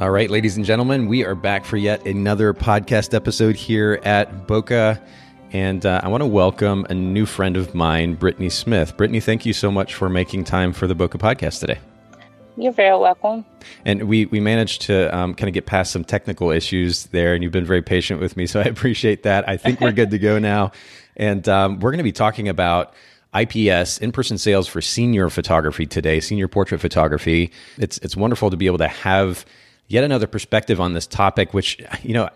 All right, ladies and gentlemen, we are back for yet another podcast episode here at Bokeh. And uh, I want to welcome a new friend of mine, Britney Smith. Britney, thank you so much for making time for the Bokeh podcast today. You're very welcome. And we, we managed to um, kind of get past some technical issues there, and you've been very patient with me. So I appreciate that. I think we're good to go now. And um, we're going to be talking about IPS, in person sales for senior photography today, senior portrait photography. It's, it's wonderful to be able to have yet another perspective on this topic, which, you know,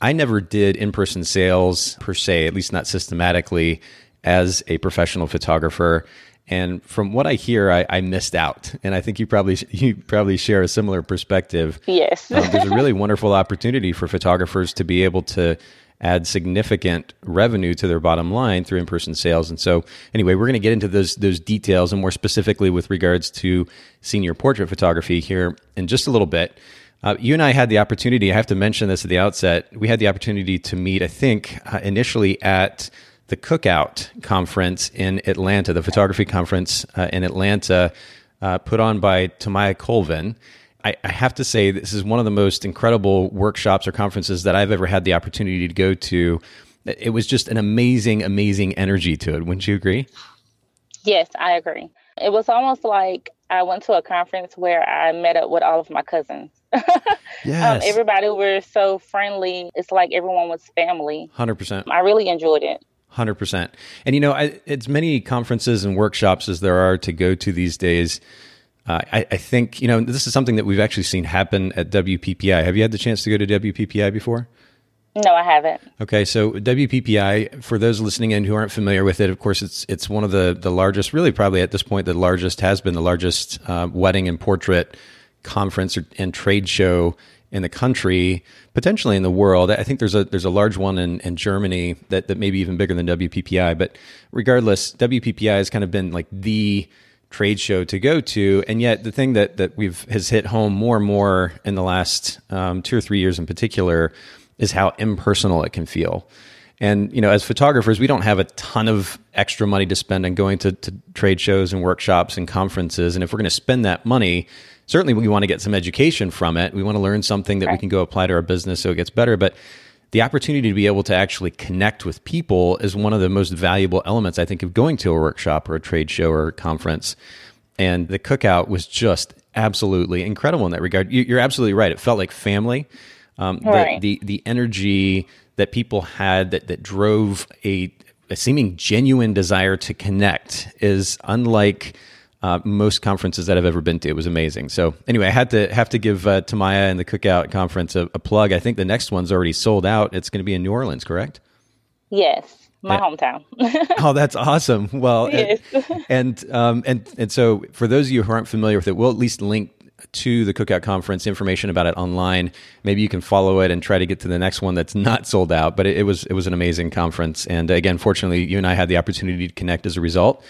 I never did in person sales per se, at least not systematically as a professional photographer. And from what I hear, I, I missed out, and I think you probably you probably share a similar perspective. Yes, um, there's a really wonderful opportunity for photographers to be able to add significant revenue to their bottom line through in-person sales. And so, anyway, we're going to get into those those details, and more specifically with regards to senior portrait photography here in just a little bit. Uh, you and I had the opportunity, I have to mention this at the outset, we had the opportunity to meet, I think, uh, initially at the Cookout Conference in Atlanta, the photography conference uh, in Atlanta, uh, put on by Tamaya Colvin. I, I, have to say, this is one of the most incredible workshops or conferences that I've ever had the opportunity to go to. It was just an amazing, amazing energy to it. Wouldn't you agree? Yes, I agree. It was almost like I went to a conference where I met up with all of my cousins. Um, yes. Um, everybody were so friendly. It's like everyone was family. 100%. I really enjoyed it. 100%. And you know, I, it's many conferences and workshops as there are to go to these days. Uh, I, I, think, you know, this is something that we've actually seen happen at WPPI. Have you had the chance to go to WPPI before? No, I haven't. Okay, so WPPI, for those listening in who aren't familiar with it, of course, it's it's one of the the largest, really probably at this point, the largest has been the largest uh, wedding and portrait conference or, and trade show in the country, potentially in the world. I think there's a there's a large one in, in Germany that, that may be even bigger than WPPI. But regardless, WPPI has kind of been like the trade show to go to. And yet the thing that that we've has hit home more and more in the last um, two or three years in particular is how impersonal it can feel. And you know, as photographers, we don't have a ton of extra money to spend on going to, to trade shows and workshops and conferences. And if we're going to spend that money, certainly we want to get some education from it. We want to learn something that we can go apply to our business so it gets better. But the opportunity to be able to actually connect with people is one of the most valuable elements, I think, of going to a workshop or a trade show or a conference. And the cookout was just absolutely incredible in that regard. You're absolutely right. It felt like family. Um, right. the, the, the energy that people had that, that drove a, a seeming genuine desire to connect is unlike uh, most conferences that I've ever been to. It was amazing. So anyway, I had to have to give uh, Tamaya and the Cookout Conference a, a, plug. I think the next one's already sold out. It's going to be in New Orleans, correct? Yes, my yeah. hometown. oh, that's awesome. Well, yes. and and, um, and and so for those of you who aren't familiar with it, we'll at least link to the Cookout Conference information about it online. Maybe you can follow it and try to get to the next one that's not sold out. But it, it was it was an amazing conference, and again, fortunately, you and I had the opportunity to connect as a result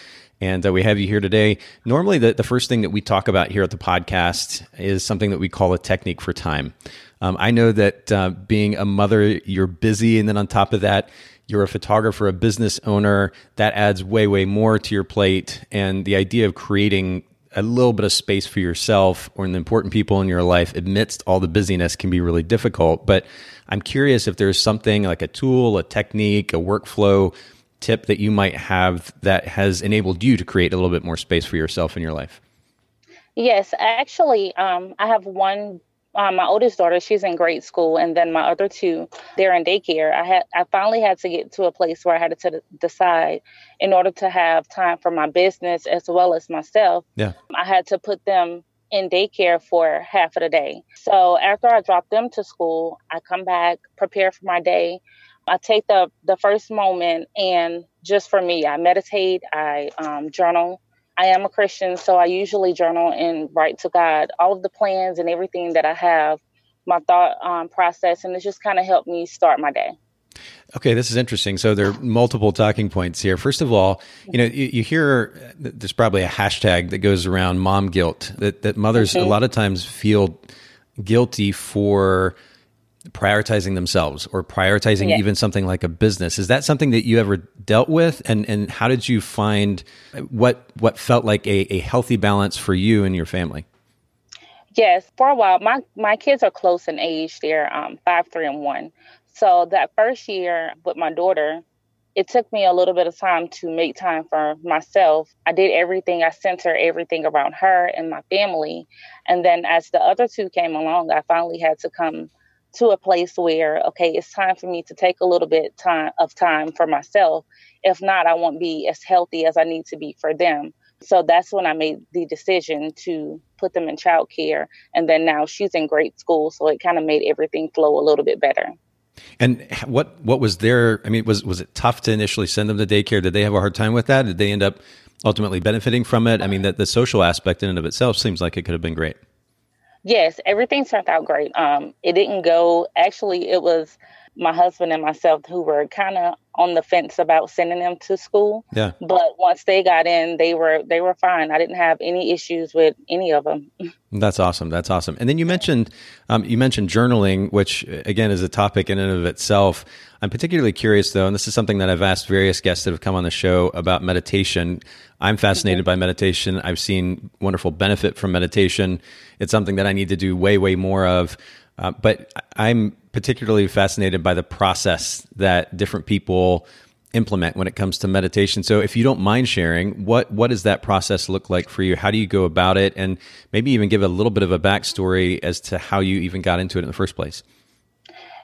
and uh, we have you here today. Normally, the, the first thing that we talk about here at the podcast is something that we call a technique for time. Um, I know that uh, being a mother, you're busy, and then on top of that, you're a photographer, a business owner. That adds way, way more to your plate. And the idea of creating a little bit of space for yourself or the important people in your life amidst all the busyness can be really difficult. But I'm curious if there's something like a tool, a technique, a workflow tip that you might have that has enabled you to create a little bit more space for yourself in your life? Yes, actually, um, I have one. Uh, my oldest daughter, she's in grade school, and then my other two, they're in daycare. I had, I finally had to get to a place where I had to decide, in order to have time for my business as well as myself. Yeah, I had to put them in daycare for half of the day. So after I drop them to school, I come back, prepare for my day. I take the the first moment and just for me, I meditate, I um, journal, I am a Christian, so I usually journal and write to God all of the plans and everything that I have, my thought um, process, and it's just kind of helped me start my day. Okay, this is interesting. So there are multiple talking points here. First of all, you know, you, you hear there's probably a hashtag that goes around mom guilt that, that mothers mm-hmm. a lot of times feel guilty for prioritizing themselves or prioritizing yeah. even something like a business. Is that something that you ever dealt with? And and how did you find what what felt like a, a healthy balance for you and your family? Yes, for a while, my my kids are close in age. They're um, five, three, and one. So that first year with my daughter, it took me a little bit of time to make time for myself. I did everything, I centered everything around her and my family. And then as the other two came along, I finally had to come to a place where, okay, it's time for me to take a little bit time of time for myself. If not, I won't be as healthy as I need to be for them. So that's when I made the decision to put them in childcare. And then now she's in great school. So it kind of made everything flow a little bit better. And what what was their? I mean, was was it tough to initially send them to daycare? Did they have a hard time with that? Did they end up ultimately benefiting from it? I mean, that the social aspect in and of itself seems like it could have been great. Yes, everything turned out great. Um, it didn't go. Actually, it was my husband and myself who were kind of on the fence about sending them to school. Yeah. But once they got in, they were they were fine. I didn't have any issues with any of them. That's awesome. That's awesome. And then you mentioned um, you mentioned journaling, which again is a topic in and of itself. I'm particularly curious though, and this is something that I've asked various guests that have come on the show about meditation. I'm fascinated mm-hmm. by meditation. I've seen wonderful benefit from meditation. It's something that I need to do way, way more of. Uh, but I'm particularly fascinated by the process that different people implement when it comes to meditation. So if you don't mind sharing, what what does that process look like for you? How do you go about it? And maybe even give a little bit of a backstory as to how you even got into it in the first place.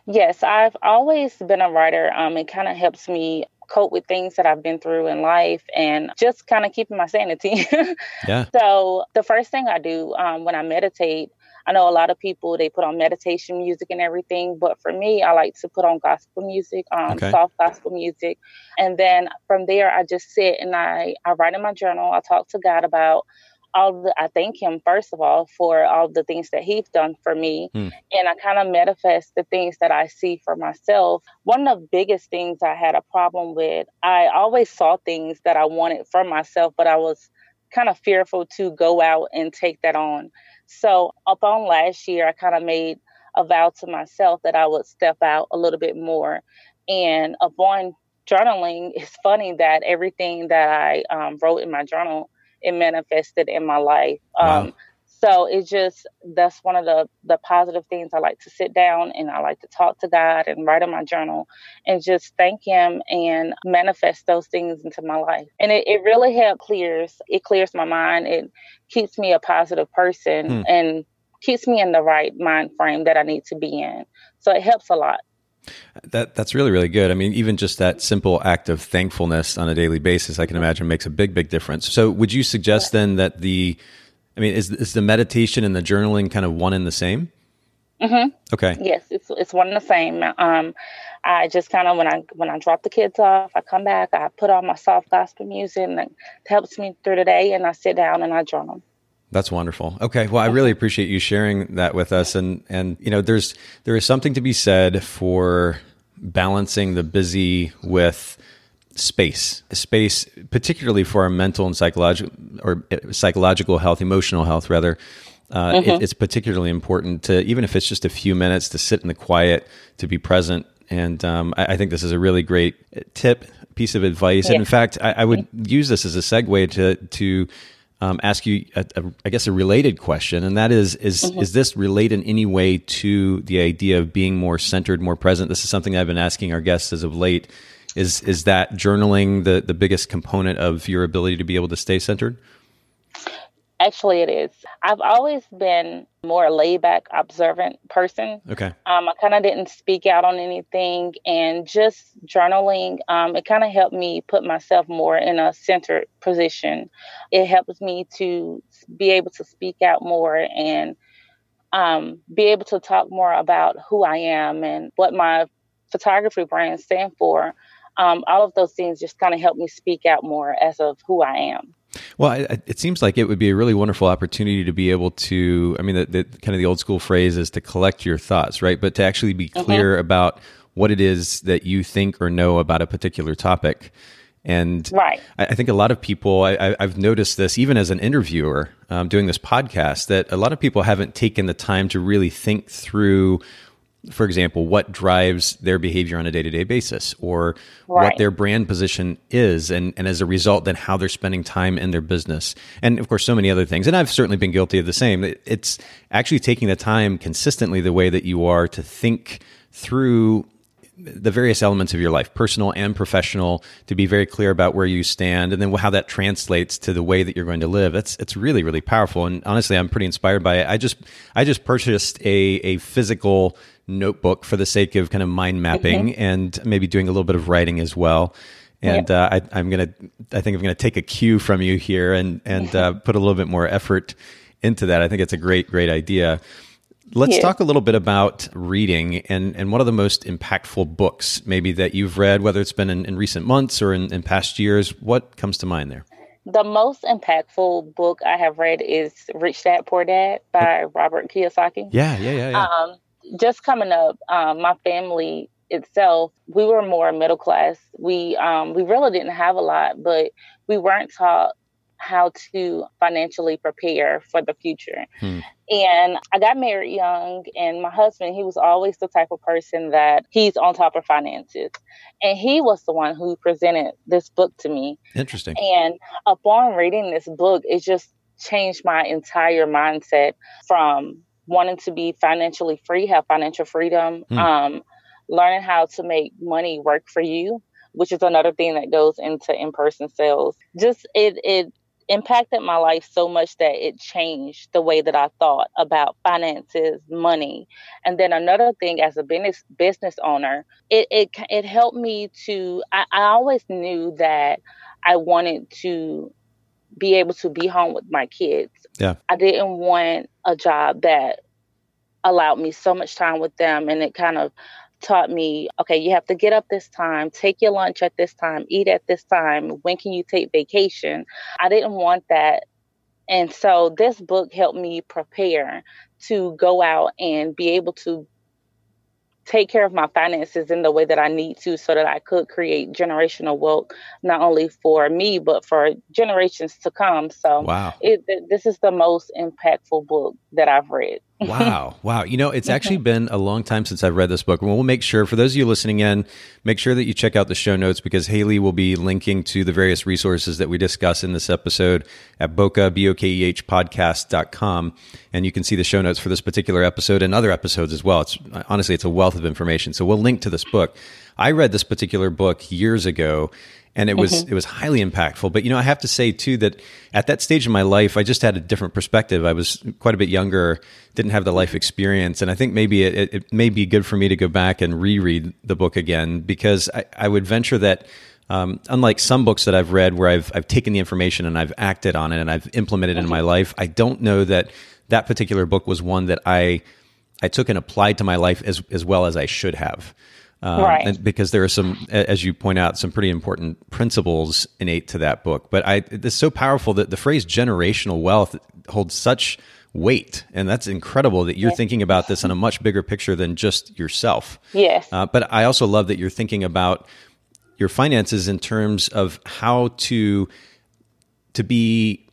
Yes, I've always been a writer. Um, it kind of helps me cope with things that I've been through in life and just kind of keeping my sanity. yeah. So the first thing I do um, when I meditate, I know a lot of people they put on meditation music and everything, but for me, I like to put on gospel music, um, okay. soft gospel music, and then from there, I just sit and I I write in my journal. I talk to God about all the I thank him first of all for all the things that he's done for me hmm. and I kind of manifest the things that I see for myself. One of the biggest things I had a problem with, I always saw things that I wanted for myself, but I was kind of fearful to go out and take that on. So upon last year I kind of made a vow to myself that I would step out a little bit more. And upon journaling, it's funny that everything that I um, wrote in my journal it manifested in my life. Wow. So it's just that's one of the the positive things I like to sit down and I like to talk to God and write in my journal and just thank Him and manifest those things into my life. And it, it really helps clears it clears my mind. It keeps me a positive person hmm. and keeps me in the right mind frame that I need to be in. So it helps a lot. That that's really really good. I mean, even just that simple act of thankfulness on a daily basis, I can imagine makes a big big difference. So, would you suggest then that the, I mean, is is the meditation and the journaling kind of one and the same? Mm-hmm. Okay. Yes, it's it's one and the same. Um, I just kind of when I when I drop the kids off, I come back, I put on my soft gospel music, and it helps me through the day, and I sit down and I journal. That's wonderful. Okay. Well, I really appreciate you sharing that with us. And, and, you know, there's, there is something to be said for balancing the busy with space, space, particularly for our mental and psychological or psychological health, emotional health, rather. Uh, mm-hmm. it, it's particularly important to, even if it's just a few minutes, to sit in the quiet, to be present. And um, I, I, think this is a really great tip, piece of advice. Yeah. And in fact, I, I would use this as a segue to to um, ask you, a, a, I guess, a related question, and that is: is mm-hmm. is this related in any way to the idea of being more centered, more present? This is something I've been asking our guests as of late. Is is that journaling the the biggest component of your ability to be able to stay centered? Actually, it is. I've always been more laid back, observant person. Okay. Um, I kind of didn't speak out on anything, and just journaling, um, it kind of helped me put myself more in a centered position. It helps me to be able to speak out more and um, be able to talk more about who I am and what my photography brand stand for. Um, all of those things just kind of help me speak out more as of who I am. Well, I, it seems like it would be a really wonderful opportunity to be able to. I mean, the, the kind of the old school phrase is to collect your thoughts, right? But to actually be mm-hmm. clear mm-hmm. about what it is that you think or know about a particular topic. And right. I, I, think a lot of people, I, have noticed this even as an interviewer um, doing this podcast, that a lot of people haven't taken the time to really think through, for example, what drives their behavior on a day to day basis or right. what their brand position is. And, and as a result, then how they're spending time in their business. And of course, so many other things. And I've certainly been guilty of the same. It's actually taking the time consistently the way that you are to think through the various elements of your life, personal and professional, to be very clear about where you stand, and then how that translates to the way that you're going to live. It's it's really really powerful, and honestly, I'm pretty inspired by it. I just I just purchased a a physical notebook for the sake of kind of mind mapping mm-hmm. and maybe doing a little bit of writing as well. And uh, I, am gonna I think I'm gonna take a cue from you here and and uh, put a little bit more effort into that. I think it's a great great idea. Let's talk a little bit about reading and, and one of the most impactful books maybe that you've read, whether it's been in, in recent months or in, in past years. What comes to mind there? The most impactful book I have read is Rich Dad Poor Dad by Robert Kiyosaki. Yeah, yeah, yeah. yeah. Um, just coming up, um, my family itself, we were more middle class. We um, we really didn't have a lot, but we weren't taught how to financially prepare for the future. Hmm. And I got married young, and my husband, he was always the type of person that he's on top of finances. And he was the one who presented this book to me. Interesting. And upon reading this book, it just changed my entire mindset from wanting to be financially free, have financial freedom, hmm. um, learning how to make money work for you which is another thing that goes into in-person sales. Just it it impacted my life so much that it changed the way that I thought about finances, money. And then another thing as a business business owner, it it, it helped me to I, I always knew that I wanted to be able to be home with my kids. Yeah. I didn't want a job that allowed me so much time with them and it kind of taught me okay you have to get up this time take your lunch at this time eat at this time when can you take vacation i didn't want that and so this book helped me prepare to go out and be able to take care of my finances in the way that I need to so that I could create generational wealth not only for me but for generations to come. So wow. It, this is the most impactful book that I've read wow. Wow. You know, it's actually been a long time since I've read this book. And we'll make sure, for those of you listening in, make sure that you check out the show notes because Haley will be linking to the various resources that we discuss in this episode at Bokeh, B-O-K-E-H podcast.com. And you can see the show notes for this particular episode and other episodes as well. It's honestly, it's a wealth of information. So we'll link to this book. I read this particular book years ago and it was mm-hmm. it was highly impactful. But you know, I have to say too that at that stage in my life, I just had a different perspective. I was quite a bit younger, didn't have the life experience, and I think maybe it, it may be good for me to go back and reread the book again because I, I would venture that. Um, unlike some books that I've read where I've I've taken the information and I've acted on it and I've implemented it in my mm-hmm. life, I don't know that that particular book was one that I I took and applied to my life as as well as I should have. Um, right. because there are some, as you point out, some pretty important principles innate to that book. But I, it's so powerful that the phrase generational wealth holds such weight. And that's incredible that you're yes. thinking about this in a much bigger picture than just yourself. Yes. Uh, but I also love that you're thinking about your finances in terms of how to to be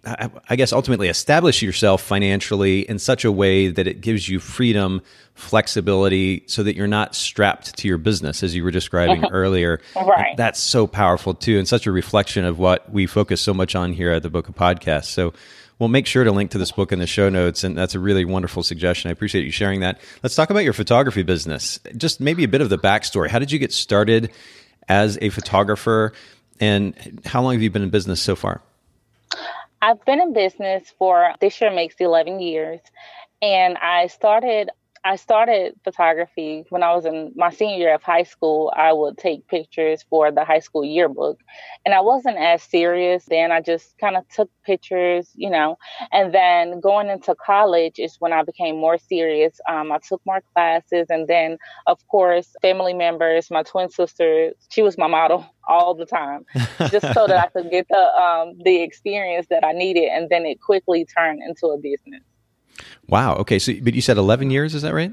I guess ultimately establish yourself financially in such a way that it gives you freedom, flexibility, so that you're not strapped to your business, as you were describing mm-hmm. earlier. Right. That's so powerful too, and such a reflection of what we focus so much on here at the Bokeh Podcast. So we'll make sure to link to this book in the show notes, and that's a really wonderful suggestion. I appreciate you sharing that. Let's talk about your photography business. Just maybe a bit of the backstory. How did you get started as a photographer, and how long have you been in business so far? I've been in business for this year makes 11 years. And I started I started photography when I was in my senior year of high school. I would take pictures for the high school yearbook. And I wasn't as serious then. I just kind of took pictures, you know. And then going into college is when I became more serious. Um, I took more classes. And then, of course, family members, my twin sister, she was my model all the time just so that I could get the um, the experience that I needed. And then it quickly turned into a business. Wow. Okay. So, but you said 11 years, is that right?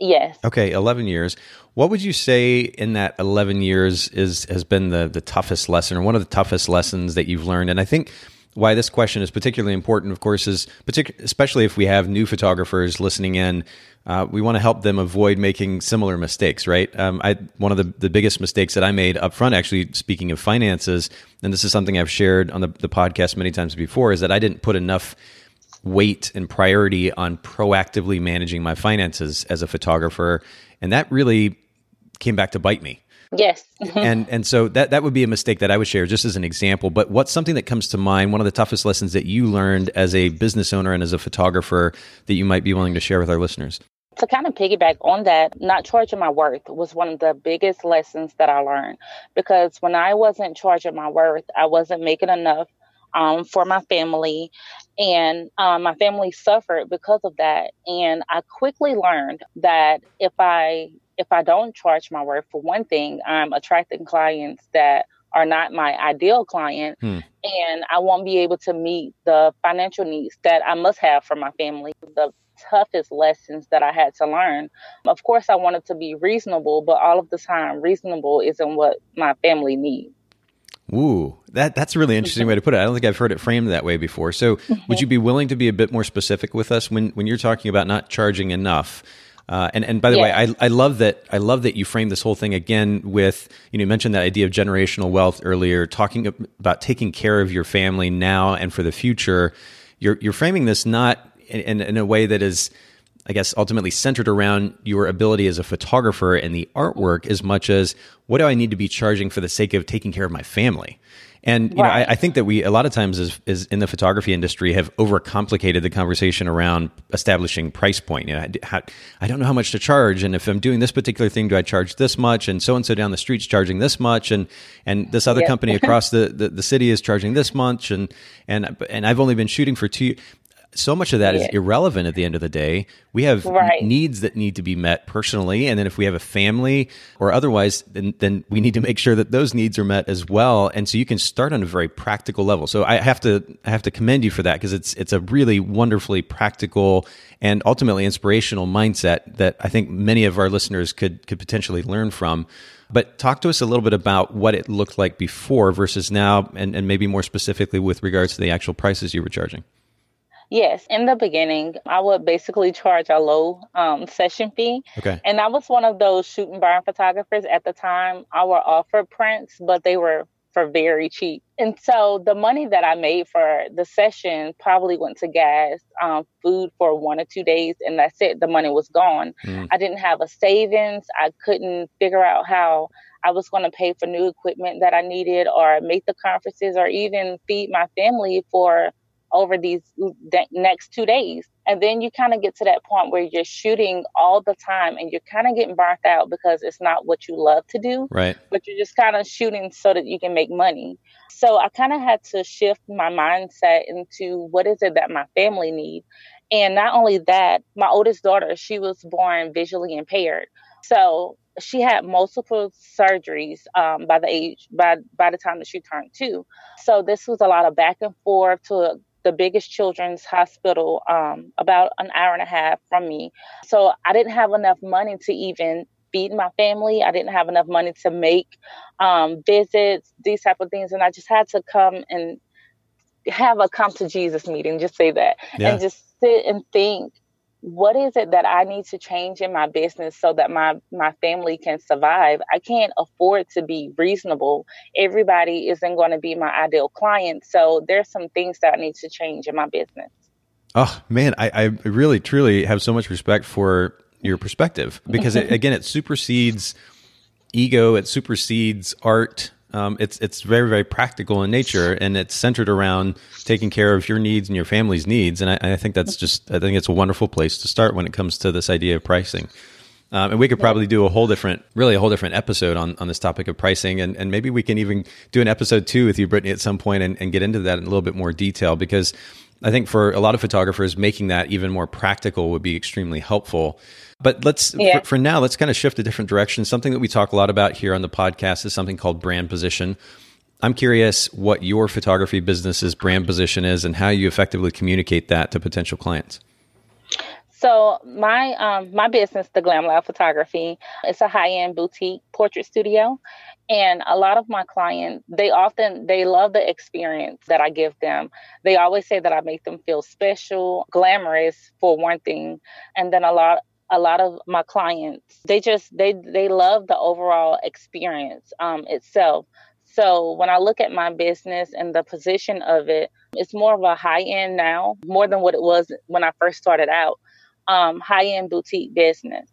Yes. Okay, 11 years. What would you say in that 11 years is has been the the toughest lesson or one of the toughest lessons that you've learned? And I think why this question is particularly important, of course, is partic- especially if we have new photographers listening in. Uh, we want to help them avoid making similar mistakes, right? Um, I, one of the, the biggest mistakes that I made up front, actually, speaking of finances, and this is something I've shared on the, the podcast many times before, is that I didn't put enough weight and priority on proactively managing my finances as a photographer. And that really came back to bite me. Yes. And and so that that would be a mistake that I would share just as an example. But what's something that comes to mind one of the toughest lessons that you learned as a business owner and as a photographer that you might be willing to share with our listeners? To kind of piggyback on that, not charging my worth was one of the biggest lessons that I learned. Because when I wasn't charging my worth, I wasn't making enough um, for my family. And um, my family suffered because of that. And I quickly learned that if I if I don't charge my worth for one thing, I'm attracting clients that are not my ideal client hmm. and I won't be able to meet the financial needs that I must have for my family. The toughest lessons that I had to learn. Of course, I wanted to be reasonable, but all of the time, reasonable isn't what my family needs. Ooh, that that's a really interesting way to put it. I don't think I've heard it framed that way before. So, would you be willing to be a bit more specific with us when when you're talking about not charging enough? Uh, and and by the way, I I love that I love that you framed this whole thing again with you know you mentioned that idea of generational wealth earlier, talking about taking care of your family now and for the future. You're you're framing this not in, in a way that is I guess, ultimately centered around your ability as a photographer and the artwork as much as what do I need to be charging for the sake of taking care of my family? And you right. know, I, I, think that we a lot of times is, is in the photography industry have overcomplicated the conversation around establishing price point. You know, how, I don't know how much to charge, and if I'm doing this particular thing, do I charge this much? And so and so down the street's charging this much, and and this other yep. company across the, the, the city is charging this much, and and and I've only been shooting for two so much of that yeah. is irrelevant at the end of the day. We have right. needs that need to be met personally, and then if we have a family or otherwise, then then we need to make sure that those needs are met as well. And so you can start on a very practical level. So I have to I have to commend you for that because it's it's a really wonderfully practical and ultimately inspirational mindset that I think many of our listeners could could potentially learn from. But talk to us a little bit about what it looked like before versus now, and, and maybe more specifically with regards to the actual prices you were charging. Yes, in the beginning, I would basically charge a low um, session fee. Okay. And I was one of those shoot and burn photographers at the time. I would offer prints, but they were for very cheap. And so the money that I made for the session probably went to gas, um, food for one or two days, and that's it. The money was gone. Mm. I didn't have a savings. I couldn't figure out how I was going to pay for new equipment that I needed or make the conferences or even feed my family for over these next two days. And then you kind of get to that point where you're shooting all the time and you're kind of getting burnt out because it's not what you love to do. Right. But you're just kind of shooting so that you can make money. So I kind of had to shift my mindset into what is it that my family need. And not only that, my oldest daughter, she was born visually impaired. So she had multiple surgeries um, by the age by by the time that she turned two. So this was a lot of back and forth to the biggest children's hospital um, about an hour and a half from me. So I didn't have enough money to even feed my family. I didn't have enough money to make um, visits, these type of things, and I just had to come and have a come to Jesus meeting. Just say that, yeah. and just sit and think what is it that I need to change in my business so that my my family can survive? I can't afford to be reasonable. Everybody isn't going to be my ideal client, so there's some things that I need to change in my business. Oh man, I, I really truly have so much respect for your perspective because it, again, it supersedes ego, it supersedes art, Um, it's it's very very practical in nature, and it's centered around taking care of your needs and your family's needs. And I, I think that's just I think it's a wonderful place to start when it comes to this idea of pricing. Um, and we could probably do a whole different, really a whole different episode on, on this topic of pricing. And, and maybe we can even do an episode two with you, Britney, at some point and, and get into that in a little bit more detail because I think for a lot of photographers, making that even more practical would be extremely helpful. But let's, yeah. for, for, now, let's kind of shift a different direction. Something that we talk a lot about here on the podcast is something called brand position. I'm curious what your photography business's brand position is and how you effectively communicate that to potential clients. So my um, my business, the Glam Lab Photography, it's a high end boutique portrait studio, and a lot of my clients they often they love the experience that I give them. They always say that I make them feel special, glamorous for one thing, and then a lot a lot of my clients they just they they love the overall experience um, itself. So when I look at my business and the position of it, it's more of a high end now, more than what it was when I first started out um, high end boutique business.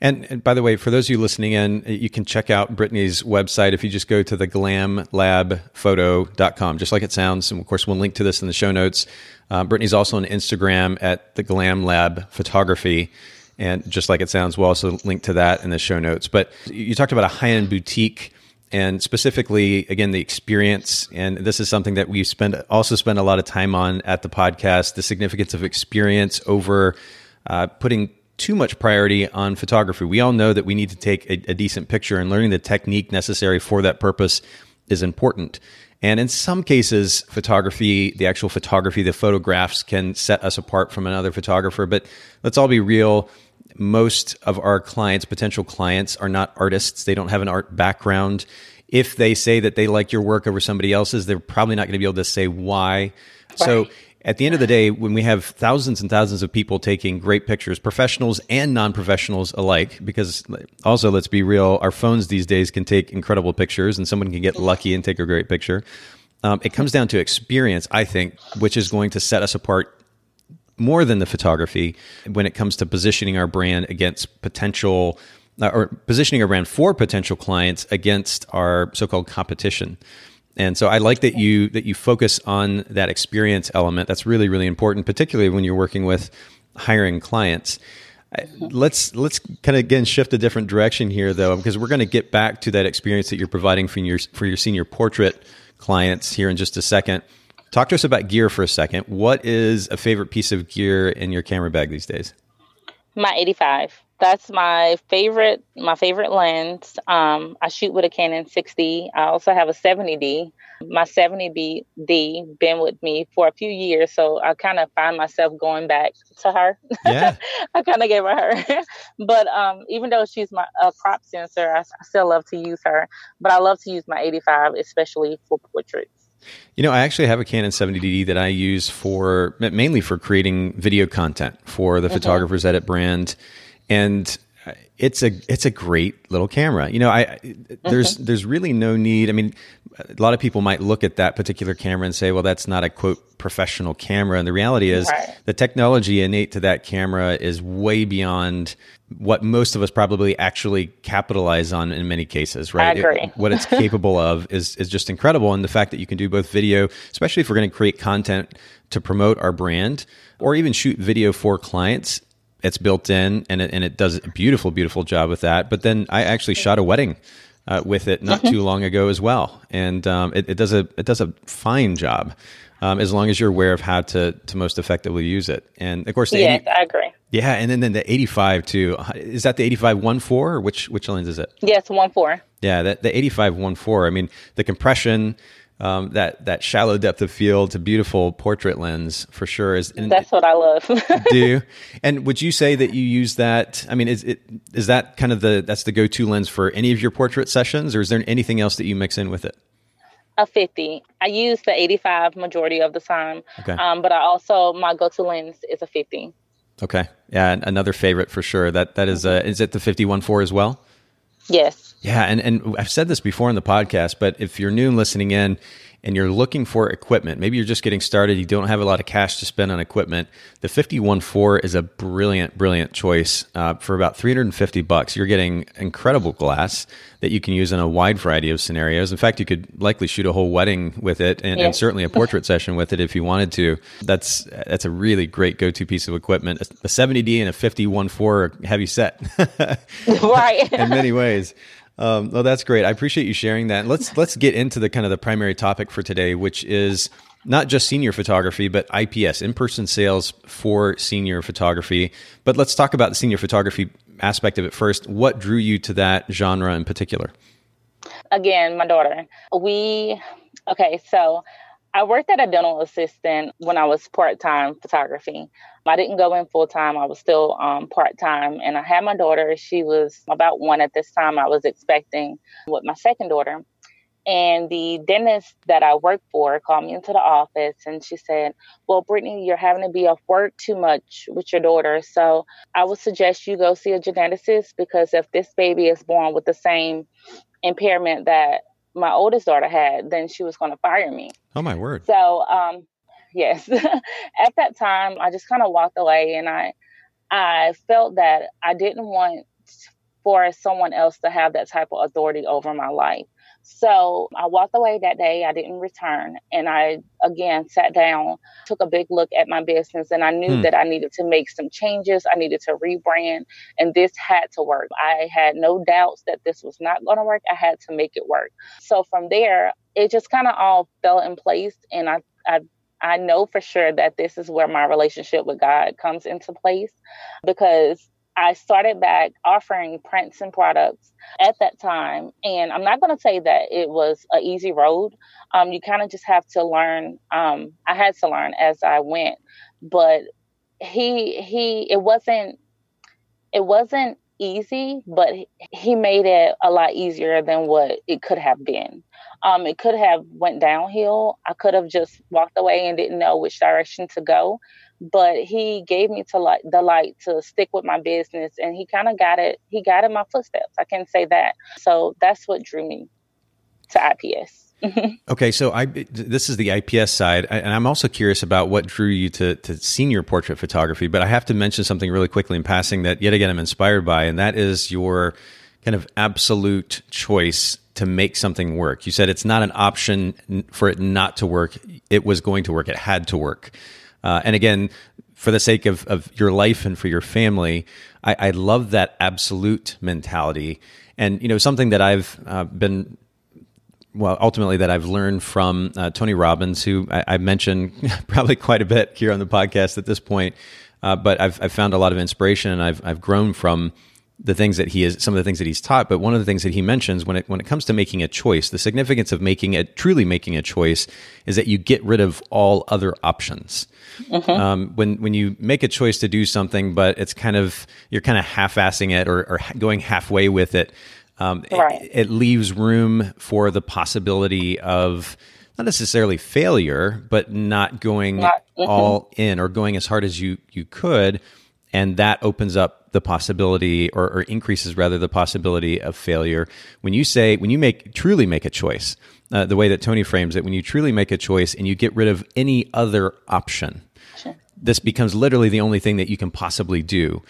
And, and, by the way, for those of you listening in, you can check out Britney's website if you just go to the glamlabphoto.com, just like it sounds. And of course, we'll link to this in the show notes. Uh, Britney's also on Instagram at the Glam Lab Photography. And just like it sounds, we'll also link to that in the show notes. But you talked about a high end boutique and specifically again the experience and this is something that we spend also spend a lot of time on at the podcast the significance of experience over uh, putting too much priority on photography. We all know that we need to take a, a decent picture, and learning the technique necessary for that purpose is important. And in some cases, photography, the actual photography, the photographs can set us apart from another photographer. But let's all be real. Most of our clients, potential clients, are not artists. They don't have an art background. If they say that they like your work over somebody else's, they're probably not going to be able to say why. Right. So at the end of the day, when we have thousands and thousands of people taking great pictures, professionals and non professionals alike, because also let's be real, our phones these days can take incredible pictures and someone can get lucky and take a great picture. Um, it comes down to experience, I think, which is going to set us apart more than the photography when it comes to positioning our brand against potential uh, or positioning our brand for potential clients against our so called competition. And so I like that you that you focus on that experience element. That's really really important, particularly when you're working with hiring clients. Mm-hmm. Let's let's kind of again shift a different direction here though, because we're going to get back to that experience that you're providing for your for your senior portrait clients here in just a second. Talk to us about gear for a second. What is a favorite piece of gear in your camera bag these days? My 85 that's my favorite my favorite lens. Um, i shoot with a canon 6D i also have a 70d my 70d been with me for a few years so i kind of find myself going back to her. Yeah. I kind of gave her. Her but um, even though she's my a crop sensor I, I still love to use her. But i love to use my 85 especially for portraits. You know, I actually have a Canon 70D that I use for mainly for creating video content for the mm-hmm. Photographers Edit brand and it's a it's a great little camera. You know, I there's mm-hmm. there's really no need. I mean, a lot of people might look at that particular camera and say, "Well, that's not a quote professional camera." And the reality is, right. the technology innate to that camera is way beyond what most of us probably actually capitalize on in many cases. Right? It, what it's capable of is is just incredible, and the fact that you can do both video, especially if we're going to create content to promote our brand or even shoot video for clients it's built in and it, and it does a beautiful, beautiful job with that. But then I actually shot a wedding uh, with it not too long ago as well, and um, it, it, does a it does a fine job um, as long as you're aware of how to to most effectively use it. And of course, the yeah, 80, I agree. Yeah, and then, then the 85 too. Is that the 85 one four or which which lens is it? Yes, one four. Yeah, that the 85 one four. I mean, the compression um, that that shallow depth of field to beautiful portrait lens for sure is. That's what I love. do you? And would you say that you use that? I mean, is it is that kind of the that's the go to lens for any of your portrait sessions, or is there anything else that you mix in with it? A 50. I use the 85 majority of the time. Okay. Um, but I also my go to lens is a 50. Okay. Yeah, another favorite for sure. That that is uh, is it the 51 4 as well? Yes. Yeah, and and I've said this before in the podcast, but if you're new and listening in, and you're looking for equipment, maybe you're just getting started, you don't have a lot of cash to spend on equipment, the 514 is a brilliant, brilliant choice uh, for about 350 bucks. You're getting incredible glass that you can use in a wide variety of scenarios. In fact, you could likely shoot a whole wedding with it, and, and certainly a portrait session with it if you wanted to. That's that's a really great go-to piece of equipment. A 70D and a 514 are heavy set, right? in many ways. Um, well, that's great. I appreciate you sharing that. Let's let's get into the kind of the primary topic for today, which is not just senior photography, but IPS, in-person sales for senior photography. But let's talk about the senior photography aspect of it first. What drew you to that genre in particular? Again, my daughter. We okay, so I worked at a dental assistant when I was part time photography. I didn't go in full time. I was still um, part time. And I had my daughter. She was about one at this time. I was expecting with my second daughter. And the dentist that I worked for called me into the office and she said, Well, Britney, you're having to be off work too much with your daughter. So I would suggest you go see a geneticist because if this baby is born with the same impairment that my oldest daughter had, then she was going to fire me. Oh, my word. So, um, yes, at that time, I just kind of walked away and I, I felt that I didn't want for someone else to have that type of authority over my life. So I walked away that day. I didn't return. And I, again, sat down, took a big look at my business, and I knew hmm. that I needed to make some changes. I needed to rebrand, and this had to work. I had no doubts that this was not going to work. I had to make it work. So from there, it just kind of all fell in place. And I, I I know for sure that this is where my relationship with God comes into place because I started back offering prints and products at that time. And I'm not going to say that it was an easy road. Um, you kind of just have to learn. Um, I had to learn as I went, but he, he, it wasn't, it wasn't easy, but he made it a lot easier than what it could have been. Um, it could have went downhill. I could have just walked away and didn't know which direction to go but he gave me to like the light to stick with my business and he kind of got it he got in my footsteps i can say that so that's what drew me to ips okay so i this is the ips side and i'm also curious about what drew you to, to senior portrait photography but i have to mention something really quickly in passing that yet again i'm inspired by and that is your kind of absolute choice to make something work. You said it's not an option for it not to work. It was going to work. It had to work. Uh, and again, for the sake of, of your life and for your family, I, I love that absolute mentality. And, you know, something that I've uh, been well, ultimately, that I've learned from uh, Tony Robbins, who I, I, mentioned probably quite a bit here on the podcast at this point, uh, but I've, I've, found a lot of inspiration and I've, I've grown from the things that he is, some of the things that he's taught. But one of the things that he mentions when it when it comes to making a choice, the significance of making it truly making a choice is that you get rid of all other options. Mm-hmm. Um, when when you make a choice to do something, but it's kind of you're kind of half-assing it or, or going halfway with it, um, right. it, it leaves room for the possibility of not necessarily failure, but not going not, mm-hmm. all in or going as hard as you you could, and that opens up the possibility or, or, increases rather the possibility of failure when you say when you make truly make a choice uh, the way that tony frames it when you truly make a choice and you get rid of any other option sure. this becomes literally the only thing that you can possibly do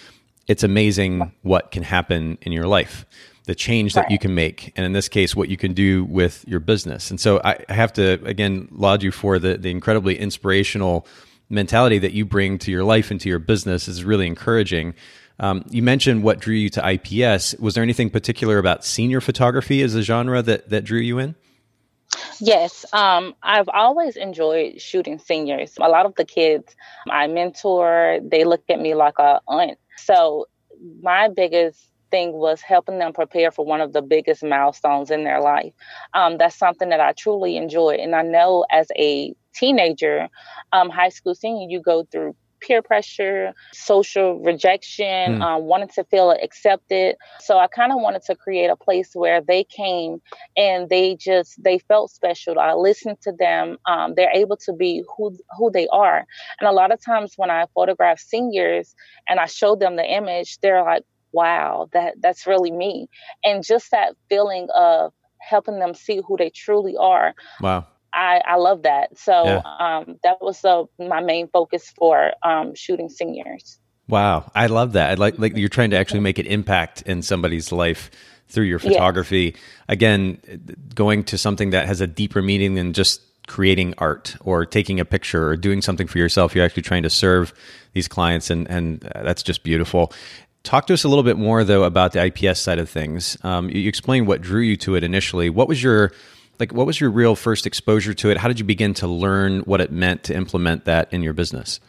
it's amazing what can happen in your life the change that right. you can make and in this case what you can do with your business and so i have to again laud you for the, the incredibly inspirational mentality that you bring to your life and to your business is really encouraging um, you mentioned what drew you to IPS. Was there anything particular about senior photography as a genre that, that drew you in? Yes, um, I've always enjoyed shooting seniors. A lot of the kids I mentor, they look at me like a aunt. So my biggest thing was helping them prepare for one of the biggest milestones in their life. Um, that's something that I truly enjoy, and I know as a teenager, um, high school senior, you go through peer pressure, social rejection, mm. um, wanting to feel accepted. So I kind of wanted to create a place where they came and they just they felt special. I listened to them. Um, they're able to be who who they are. And a lot of times when I photograph seniors and I show them the image, they're like, "Wow, that that's really me." And just that feeling of helping them see who they truly are. Wow I, I love that. So yeah. um, that was the, my main focus for um, shooting seniors. Wow, I love that. I like like you're trying to actually make an impact in somebody's life through your photography. Yes. Again, going to something that has a deeper meaning than just creating art or taking a picture or doing something for yourself. You're actually trying to serve these clients, and and that's just beautiful. Talk to us a little bit more though about the IPS side of things. Um, you explained what drew you to it initially. What was your like what was your real first exposure to it? How did you begin to learn what it meant to implement that in your business?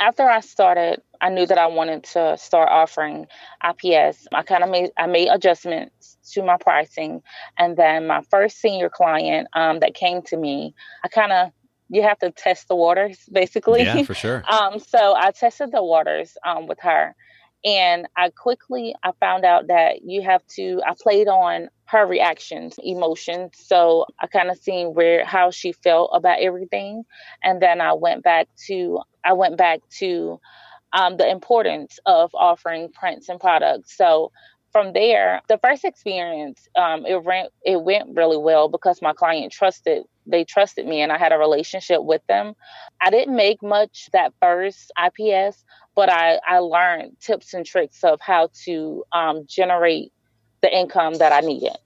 After I started, I knew that I wanted to start offering IPS. I kind of made I made adjustments to my pricing, and then my first senior client um, that came to me, I kind of you have to test the waters basically. Yeah, for sure. um, so I tested the waters um, with her, and I quickly I found out that you have to I played on her reactions, emotions. So I kind of seen where how she felt about everything. And then I went back to I went back to um, the importance of offering prints and products. So from there, the first experience, um, it went it went really well because my client trusted they trusted me and I had a relationship with them. I didn't make much that first IPS, but I, I learned tips and tricks of how to um, generate the income that I needed.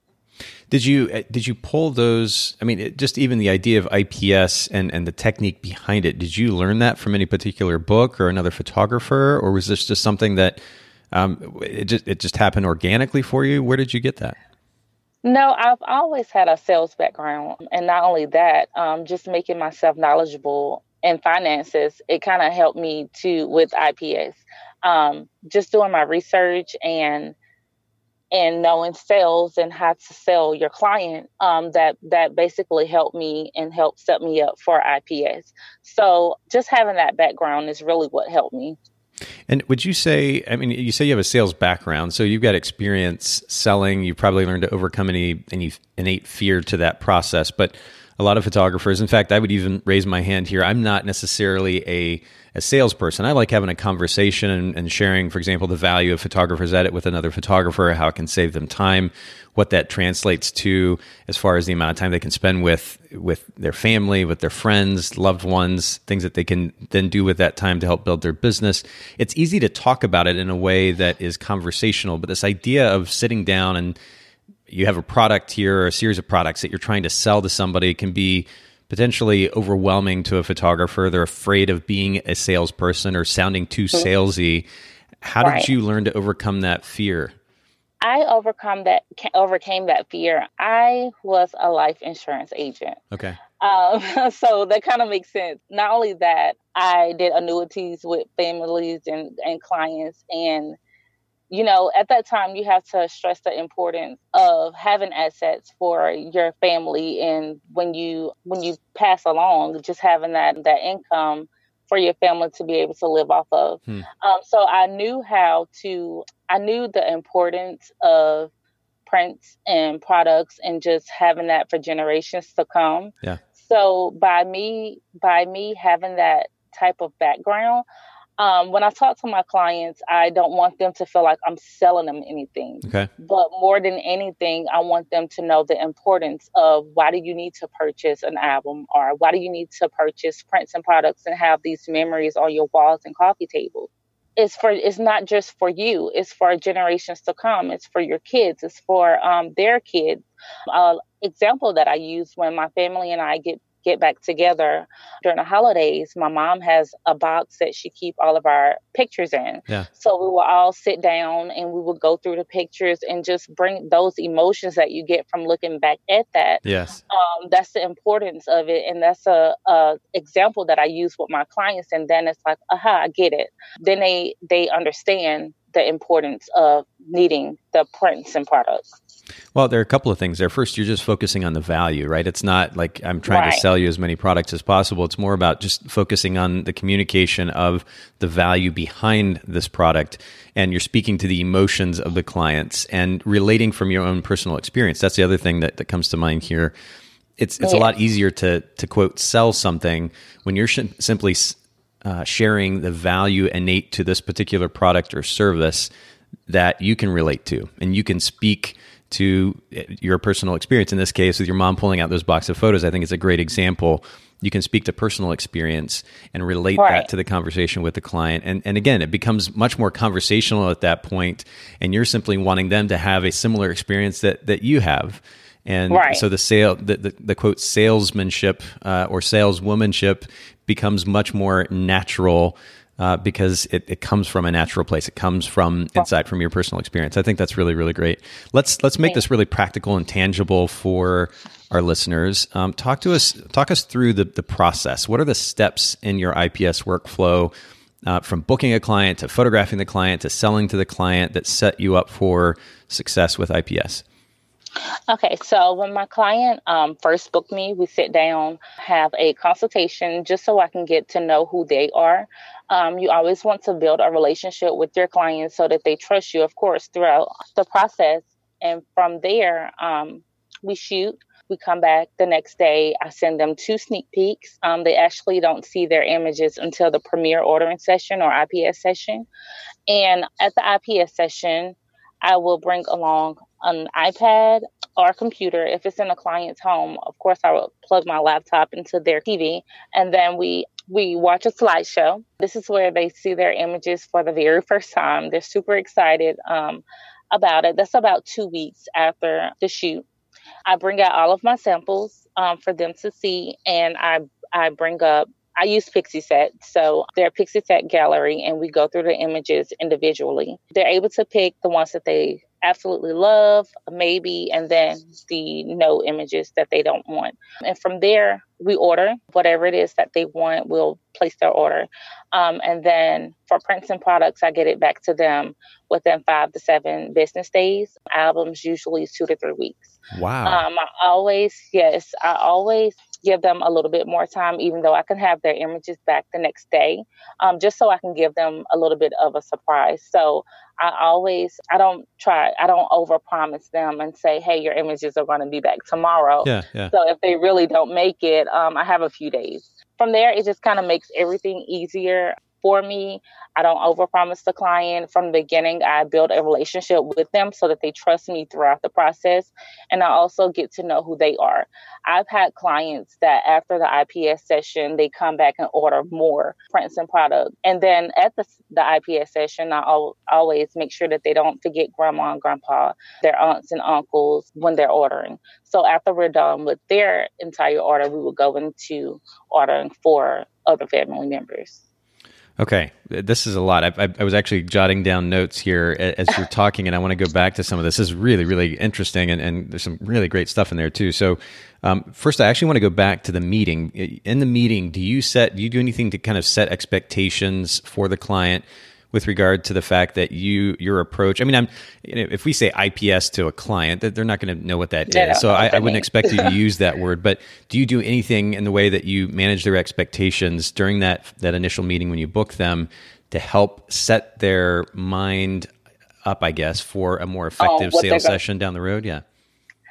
Did you uh, did you pull those? I mean, it, just even the idea of IPS and and the technique behind it. Did you learn that from any particular book or another photographer, or was this just something that um, it just it just happened organically for you? Where did you get that? No, I've always had a sales background, and not only that, um, just making myself knowledgeable in finances. It kind of helped me to with IPS. Um, just doing my research and and knowing sales and how to sell your client um, that that basically helped me and helped set me up for ips so just having that background is really what helped me and would you say i mean you say you have a sales background so you've got experience selling you probably learned to overcome any any innate fear to that process but a lot of photographers. In fact, I would even raise my hand here. I'm not necessarily a, a salesperson. I like having a conversation and, and sharing, for example, the value of Photographer's Edit with another photographer, how it can save them time, what that translates to as far as the amount of time they can spend with with their family, with their friends, loved ones, things that they can then do with that time to help build their business. It's easy to talk about it in a way that is conversational, but this idea of sitting down and you have a product here or a series of products that you're trying to sell to somebody can be potentially overwhelming to a photographer. They're afraid of being a salesperson or sounding too mm-hmm. salesy. How right. did you learn to overcome that fear? I overcome that overcame that fear. I was a life insurance agent. Okay. Um, so that kind of makes sense. Not only that, I did annuities with families and, and clients and you know, at that time, you have to stress the importance of having assets for your family, and when you when you pass along, just having that that income for your family to be able to live off of. Hmm. Um, so I knew how to. I knew the importance of prints and products, and just having that for generations to come. Yeah. So by me by me having that type of background, um, when I talk to my clients, I don't want them to feel like I'm selling them anything. Okay. But more than anything, I want them to know the importance of why do you need to purchase an album or why do you need to purchase prints and products and have these memories on your walls and coffee tables. It's for it's not just for you. It's for generations to come. It's for your kids. It's for um, their kids. Uh, example that I use when my family and I get get back together during the holidays, my mom has a box that she keep all of our pictures in. Yeah. So we will all sit down and we will go through the pictures and just bring those emotions that you get from looking back at that. Yes. Um, that's the importance of it, and that's a, a example that I use with my clients. And then it's like, aha, I get it. Then they they understand the importance of needing the prints and products. Well, there are a couple of things there. First, you're just focusing on the value, right? It's not like I'm trying right. to sell you as many products as possible. It's more about just focusing on the communication of the value behind this product. And you're speaking to the emotions of the clients and relating from your own personal experience. That's the other thing that, that comes to mind here. It's, it's yeah. a lot easier to, to quote, sell something when you're sh- simply uh, sharing the value innate to this particular product or service that you can relate to and you can speak to your personal experience. In this case, with your mom pulling out those box of photos, I think it's a great example. You can speak to personal experience and relate right. that to the conversation with the client. And, and again, it becomes much more conversational at that point, and you're simply wanting them to have a similar experience that, that you have. And right. so the sale, the, the, the quote salesmanship uh, or saleswomanship becomes much more natural uh, because it, it comes from a natural place. It comes from inside, from your personal experience. I think that's really, really great. Let's let's make this really practical and tangible for our listeners. Um, talk to us, talk us through the the process. What are the steps in your IPS workflow? Uh, from booking a client to photographing the client to selling to the client that set you up for success with IPS? Okay, so when my client um, first booked me, we sit down, have a consultation just so I can get to know who they are. Um, you always want to build a relationship with your clients so that they trust you, of course, throughout the process. And from there, um, we shoot. We come back the next day. I send them two sneak peeks. Um, they actually don't see their images until the premiere ordering session or IPS session. And at the IPS session, I will bring along an iPad or computer. If it's in a client's home, of course, I will plug my laptop into their TV, and then we we watch a slideshow. This is where they see their images for the very first time. They're super excited um, about it. That's about two weeks after the shoot. I bring out all of my samples um, for them to see, and I I bring up I use Pixieset. So they're Pixieset gallery and we go through the images individually. They're able to pick the ones that they absolutely love, maybe, and then the no images that they don't want. And from there, we order whatever it is that they want. We'll place their order. Um, and then for prints and products, I get it back to them within five to seven business days. Albums usually two to three weeks. Wow. Um, I always, yes, I always give them a little bit more time, even though I can have their images back the next day, um, just so I can give them a little bit of a surprise. So I always, I don't try, I don't overpromise them and say, hey, your images are going to be back tomorrow. Yeah, yeah. So if they really don't make it, um, I have a few days. From there, it just kind of makes everything easier for me. I don't overpromise the client from the beginning. I build a relationship with them so that they trust me throughout the process. And I also get to know who they are. I've had clients that after the IPS session, they come back and order more prints and products. And then at the, the IPS session, I al- always make sure that they don't forget grandma and grandpa, their aunts and uncles when they're ordering. So after we're done with their entire order, we will go into ordering for other family members. Okay, this is a lot. I, I, I, was actually jotting down notes here as you're talking, and I want to go back to some of this. This is really, really interesting, and, and there's some really great stuff in there too. So, um, first, I actually want to go back to the meeting. In the meeting, do you set? Do you do anything to kind of set expectations for the client? With regard to the fact that you your approach. I mean, I'm you know, if we say IPS to a client, that they're not going to know what that is. So I, I wouldn't expect you to use that word. But do you do anything in the way that you manage their expectations during that that initial meeting when you book them to help set their mind up, I guess, for a more oh, effective oh, sales session down the road? Yeah.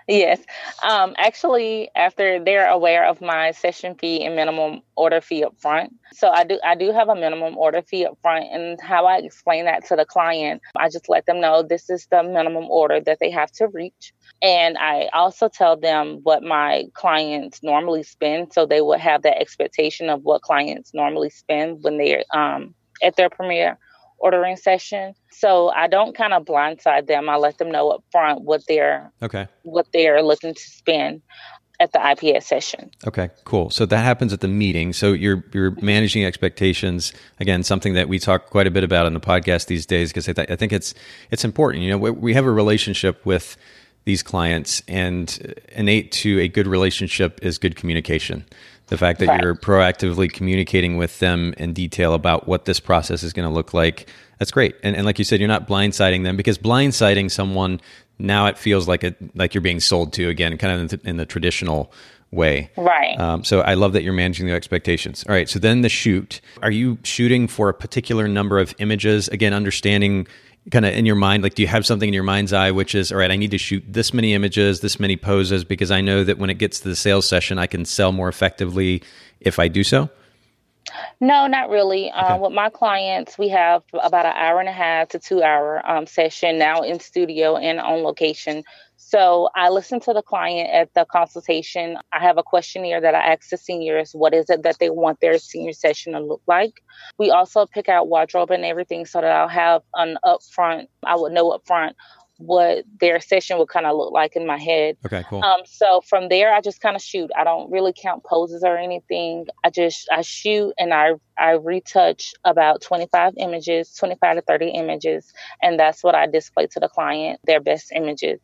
Yes. Um, actually, after they're aware of my session fee and minimum order fee up front. So I do I do have a minimum order fee up front and how I explain that to the client, I just let them know this is the minimum order that they have to reach. And I also tell them what my clients normally spend so they would have that expectation of what clients normally spend when they're um, at their premiere ordering session. So I don't kind of blindside them. I let them know up front what they're okay what they're looking to spend at the IPS session. Okay, cool. So that happens at the meeting. So you're you're managing expectations again, something that we talk quite a bit about in the podcast these days because I, th- I think it's it's important. You know, we, we have a relationship with these clients, and innate to a good relationship is good communication. The fact that right. you're proactively communicating with them in detail about what this process is going to look like, that's great. And, and like you said, you're not blindsiding them because blindsiding someone now it feels like it like you're being sold to again, kind of in the, in the traditional way. Right. Um, so I love that you're managing the expectations. All right. So then the shoot. Are you shooting for a particular number of images? Again, understanding kind of in your mind like do you have something in your mind's eye which is all right i need to shoot this many images this many poses because i know that when it gets to the sales session i can sell more effectively if i do so No, not really. Um, with my clients, we have about an hour and a half to two hour um, session now in studio and on location. So I listen to the client at the consultation. I have a questionnaire that I ask the seniors what is it that they want their senior session to look like. We also pick out wardrobe and everything so that I'll have an upfront, I would know upfront what their session would kind of look like in my head. Okay, cool. Um, so from there, I just kind of shoot. I don't really count poses or anything. I just I shoot and I I retouch about 25 images, 25 to 30 images, and that's what I display to the client, their best images.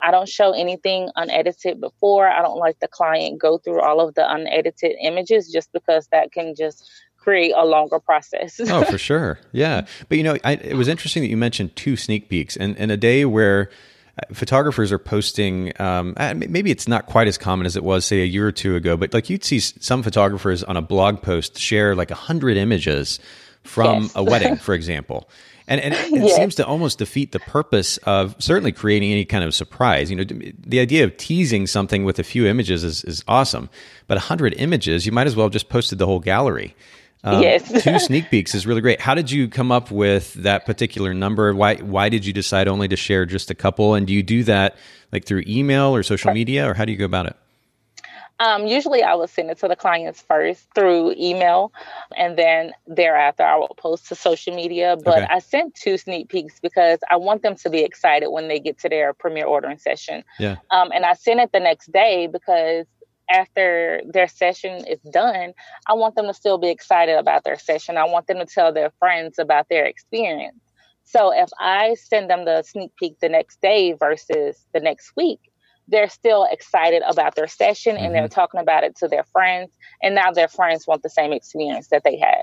I don't show anything unedited before. I don't like the client go through all of the unedited images just because that can just create a longer process. oh, for sure. Yeah. But you know, I, it was interesting that you mentioned two sneak peeks and in a day where uh, photographers are posting um, uh, maybe it's not quite as common as it was say a year or two ago but like you'd see some photographers on a blog post share like a hundred images from yes. a wedding for example and, and it, it seems to almost defeat the purpose of certainly creating any kind of surprise. You know, the idea of teasing something with a few images is, is awesome, but 100 images, you might as well have just posted the whole gallery. Um, yes. two sneak peeks is really great. How did you come up with that particular number? Why why did you decide only to share just a couple? And do you do that like through email or social media, or how do you go about it? Um, usually, I would send it to the clients first through email, and then thereafter I will post to social media. But okay. I sent two sneak peeks because I want them to be excited when they get to their premiere ordering session. Yeah. Um, and I sent it the next day because after their session is done, I want them to still be excited about their session. I want them to tell their friends about their experience. So if I send them the sneak peek the next day versus the next week, they're still excited about their session and mm-hmm. they're talking about it to their friends. And now their friends want the same experience that they had.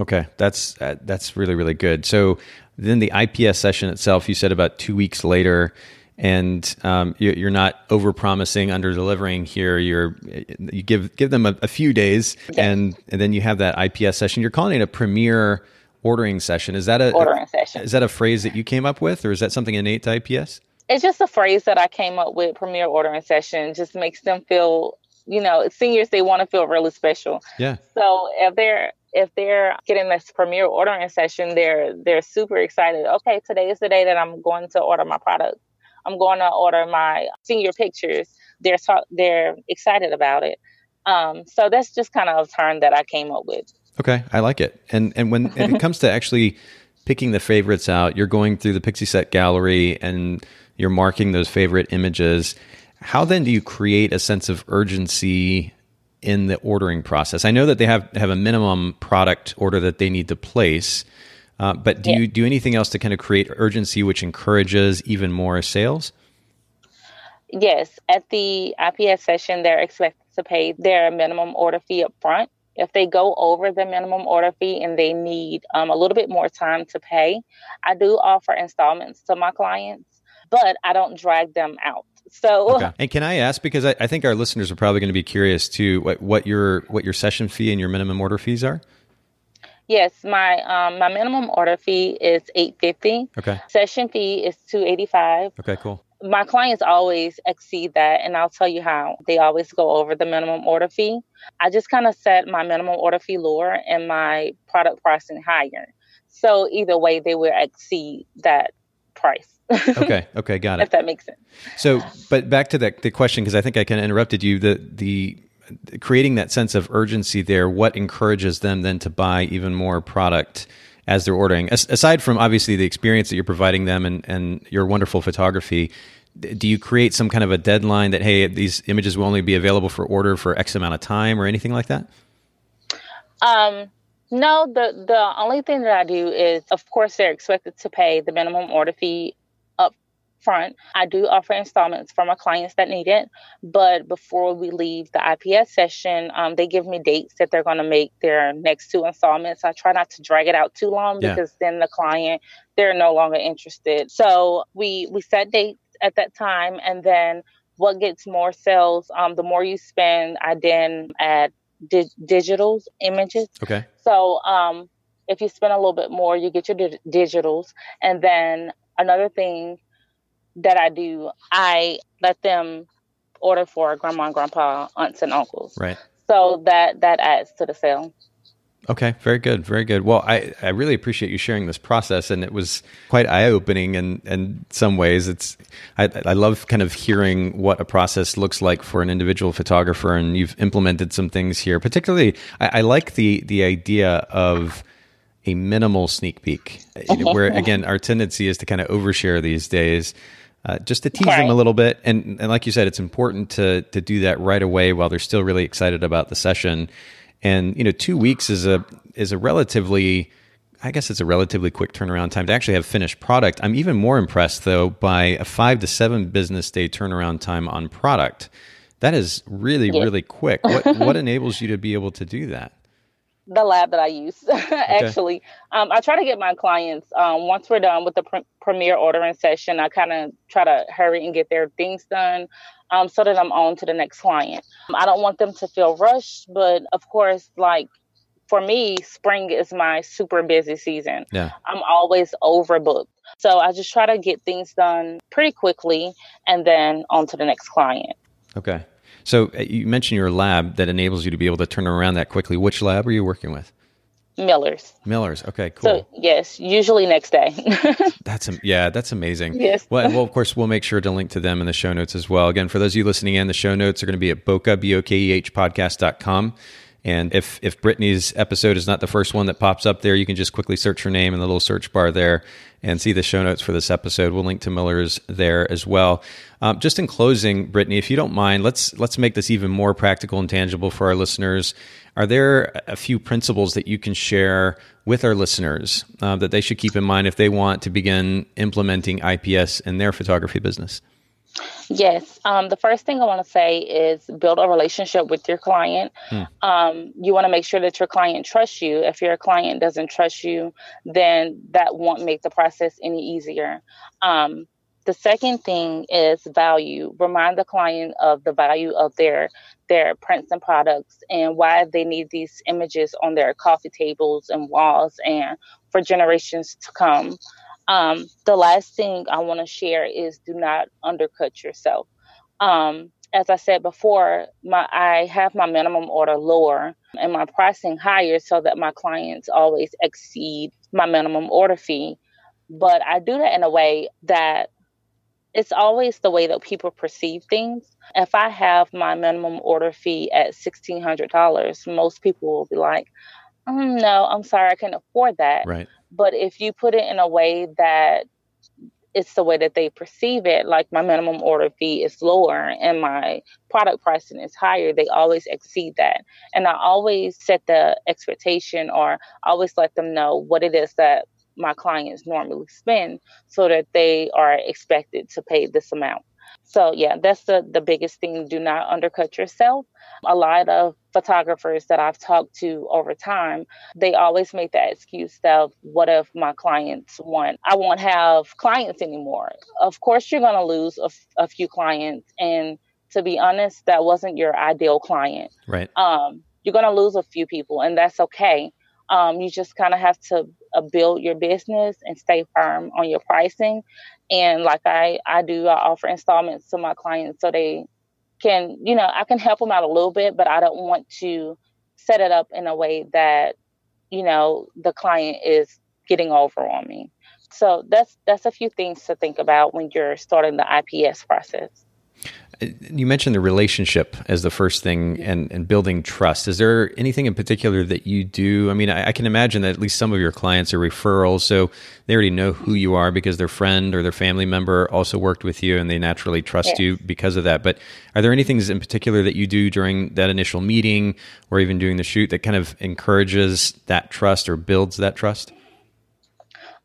Okay, that's uh, that's really really good. So then the IPS session itself, you said about two weeks later and um, you're not over promising, under delivering here. You're you give give them a, a few days, and and then you have that IPS session. You're calling it a premier ordering session. Is that a ordering session? Is that a phrase that you came up with, or is that something innate to IPS? It's just a phrase that I came up with. Premier ordering session just makes them feel, you know, seniors they want to feel really special. Yeah. So if they're if they're getting this premier ordering session, they're they're super excited. Okay, today is the day that I'm going to order my product. I'm going to order my senior pictures. They're talk, they're excited about it. Um, so that's just kind of a term that I came up with. Okay, I like it. And and when it comes to actually picking the favorites out, you're going through the Pixieset gallery and you're marking those favorite images. How then do you create a sense of urgency in the ordering process? I know that they have have a minimum product order that they need to place. Uh, but do yeah. you do anything else to kind of create urgency, which encourages even more sales? Yes, at the IPS session, they're expected to pay their minimum order fee up front. If they go over the minimum order fee and they need um, a little bit more time to pay, I do offer installments to my clients, but I don't drag them out. So, okay. and can I ask because I, I, think our listeners are probably going to be curious too what, what your what your session fee and your minimum order fees are? Yes, my um, my minimum order fee is eight fifty. Okay. Session fee is two eighty five. Okay, cool. My clients always exceed that, and I'll tell you how. They always go over the minimum order fee. I just kind of set my minimum order fee lower and my product pricing higher. So either way, they will exceed that price. okay. Okay. Got it. If that makes sense. So, but back to the, the question, because I think I kind of interrupted you. The the creating that sense of urgency there, what encourages them then to buy even more product as they're ordering? As, aside from obviously the experience that you're providing them and, and your wonderful photography, do you create some kind of a deadline that, hey, these images will only be available for order for X amount of time or anything like that? Um, no, the, the only thing that I do is, of course, they're expected to pay the minimum order fee front. I do offer installments for my clients that need it. But before we leave the IPS session, um, they give me dates that they're going to make their next two installments. I try not to drag it out too long yeah. because then the client, they're no longer interested. So we, we set dates at that time. And then what gets more sales, um, the more you spend, I then add di- digitals, images. Okay. So, um, if you spend a little bit more, you get your di- digitals. And then another thing that I do, I let them order for grandma and grandpa, aunts and uncles. Right. So that that adds to the sale. Okay, very good, very good. Well, I, I really appreciate you sharing this process, and it was quite eye opening And in some ways. It's I, I love kind of hearing what a process looks like for an individual photographer, and you've implemented some things here. Particularly, I, I like the the idea of a minimal sneak peek, where again our tendency is to kind of overshare these days. Uh, just to tease right. them a little bit, and, and like you said, it's important to to do that right away while they're still really excited about the session and you know, two weeks is a is a relatively I guess it's a relatively quick turnaround time to actually have finished product. I'm even more impressed though by a five to seven business day turnaround time on product. That is really, yeah. really quick. What what enables you to be able to do that? The lab that I use. Actually, okay. um, I try to get my clients um, once we're done with the pr- premier ordering session. I kind of try to hurry and get their things done um, so that I'm on to the next client. I don't want them to feel rushed, but of course, like for me, spring is my super busy season. Yeah. I'm always overbooked. So I just try to get things done pretty quickly and then on to the next client. Okay. So uh, you mentioned your lab that enables you to be able to turn around that quickly. Which lab are you working with? Millers. Millers. Okay, cool. So yes, usually next day. that's yeah, that's amazing. Yes. Well, well, of course, we'll make sure to link to them in the show notes as well. Again, for those of you listening in, the show notes are going to be at Bokeh b o k e h podcast.com. And if if Britney's episode is not the first one that pops up there, you can just quickly search her name in the little search bar there and see the show notes for this episode. We'll link to Miller's there as well. Um, just in closing, Britney, if you don't mind, let's let's make this even more practical and tangible for our listeners. Are there a few principles that you can share with our listeners uh, that they should keep in mind if they want to begin implementing IPS in their photography business? Yes. Um, the first thing I want to say is build a relationship with your client. Hmm. Um, you want to make sure that your client trusts you. If your client doesn't trust you, then that won't make the process any easier. Um, the second thing is value. Remind the client of the value of their their prints and products and why they need these images on their coffee tables and walls and for generations to come. Um, the last thing I want to share is do not undercut yourself. Um, as I said before, my I have my minimum order lower and my pricing higher so that my clients always exceed my minimum order fee. But I do that in a way that it's always the way that people perceive things. If I have my minimum order fee at $1,600, most people will be like, mm, no, I'm sorry, I can't afford that. Right. But if you put it in a way that it's the way that they perceive it, like my minimum order fee is lower and my product pricing is higher, they always exceed that. And I always set the expectation or always let them know what it is that my clients normally spend so that they are expected to pay this amount. So yeah, that's the the biggest thing. Do not undercut yourself. A lot of photographers that I've talked to over time, they always make that excuse of what if my clients want I won't have clients anymore. Of course you're going to lose a, a few clients and to be honest, that wasn't your ideal client. Right. Um, you're going to lose a few people and that's okay. Um, you just kind of have to uh, build your business and stay firm on your pricing. And like I, I do, I offer installments to my clients so they can, you know, I can help them out a little bit, but I don't want to set it up in a way that, you know, the client is getting over on me. So that's that's a few things to think about when you're starting the IPS process. You mentioned the relationship as the first thing and, and building trust. Is there anything in particular that you do? I mean, I, I, can imagine that at least some of your clients are referrals, so they already know who you are because their friend or their family member also worked with you and they naturally trust you because of that. But are there any things in particular that you do during that initial meeting or even doing the shoot that kind of encourages that trust or builds that trust?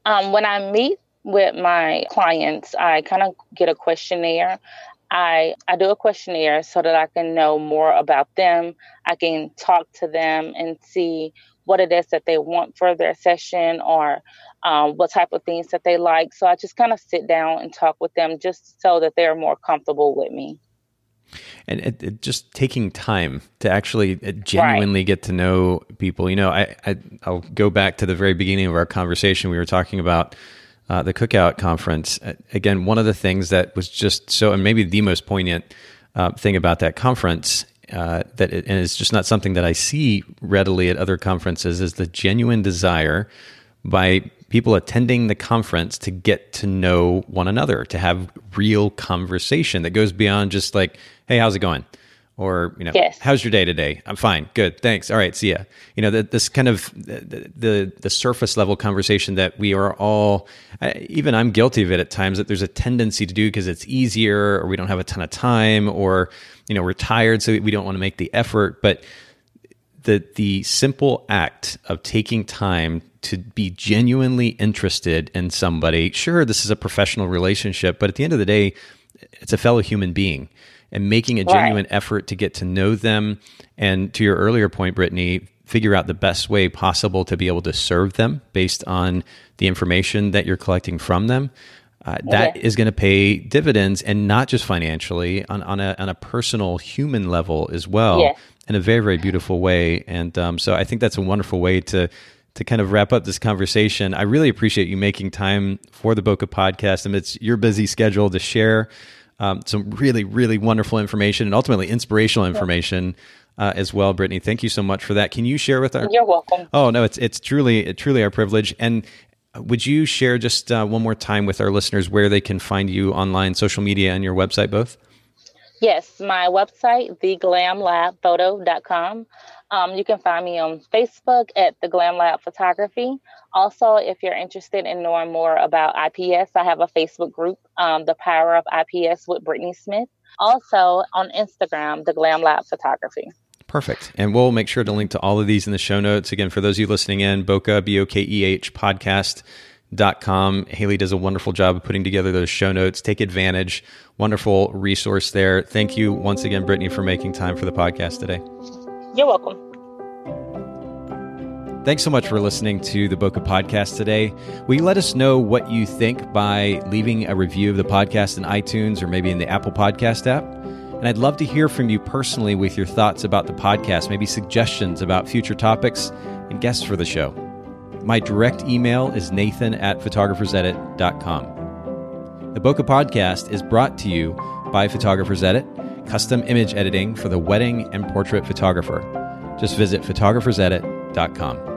Um, when I meet with my clients, I kind of get a questionnaire I, I do a questionnaire so that I can know more about them. I can talk to them and see what it is that they want for their session or um, what type of things that they like. So I just kind of sit down and talk with them just so that they're more comfortable with me. And it, it just taking time to actually uh, genuinely right. get to know people. You know, I, I I'll go back to the very beginning of our conversation. We were talking about uh, the Cookout Conference. Uh, again, one of the things that was just so, and maybe the most poignant uh, thing about that conference uh, that it, and it's just not something that I see readily at other conferences is the genuine desire by people attending the conference to get to know one another, to have real conversation that goes beyond just like, "Hey, how's it going?" Or you know yes. how's your day today? I'm fine. Good. Thanks. All right. See ya. You know the, this kind of the, the, the surface level conversation that we are all even i'm guilty of it at times that there's a tendency to do because it's easier or we don't have a ton of time or you know we're tired so we don't want to make the effort. But the the simple act of taking time to be genuinely interested in somebody sure this is a professional relationship but at the end of the day it's a fellow human being and making a genuine right. effort to get to know them. And to your earlier point, Britney, figure out the best way possible to be able to serve them based on the information that you're collecting from them. Uh, that is going to pay dividends and not just financially on, on, a, on a personal human level as well yeah. in a very very beautiful way and um, so i think that's a wonderful way to to kind of wrap up this conversation i really appreciate you making time for the Bokeh podcast and it's your busy schedule to share um, some really, really wonderful information and ultimately inspirational information uh, as well. Britney, thank you so much for that. Can you share with our? You're welcome. Oh no, it's it's truly truly our privilege. And would you share just uh, one more time with our listeners where they can find you online, social media, and your website both? Yes, my website, theglamlabphoto.com. Um, you can find me on Facebook at the Glam Lab Photography. Also, if you're interested in knowing more about IPS, I have a Facebook group, um, The Power of IPS with Britney Smith. Also on Instagram, The Glam Lab Photography. Perfect. And we'll make sure to link to all of these in the show notes. Again, for those of you listening in, Bokeh, B O K E H podcast. Dot com. Haley does a wonderful job of putting together those show notes. Take advantage. Wonderful resource there. Thank you once again, Britney, for making time for the podcast today. You're welcome. Thanks so much for listening to the Bokeh Podcast today. Will you let us know what you think by leaving a review of the podcast in iTunes or maybe in the Apple Podcast app? And I'd love to hear from you personally with your thoughts about the podcast, maybe suggestions about future topics and guests for the show. My direct email is nathan at photographersedit.com. The Bokeh Podcast is brought to you by Photographers Edit custom image editing for the wedding and portrait photographer. Just visit photographersedit.com.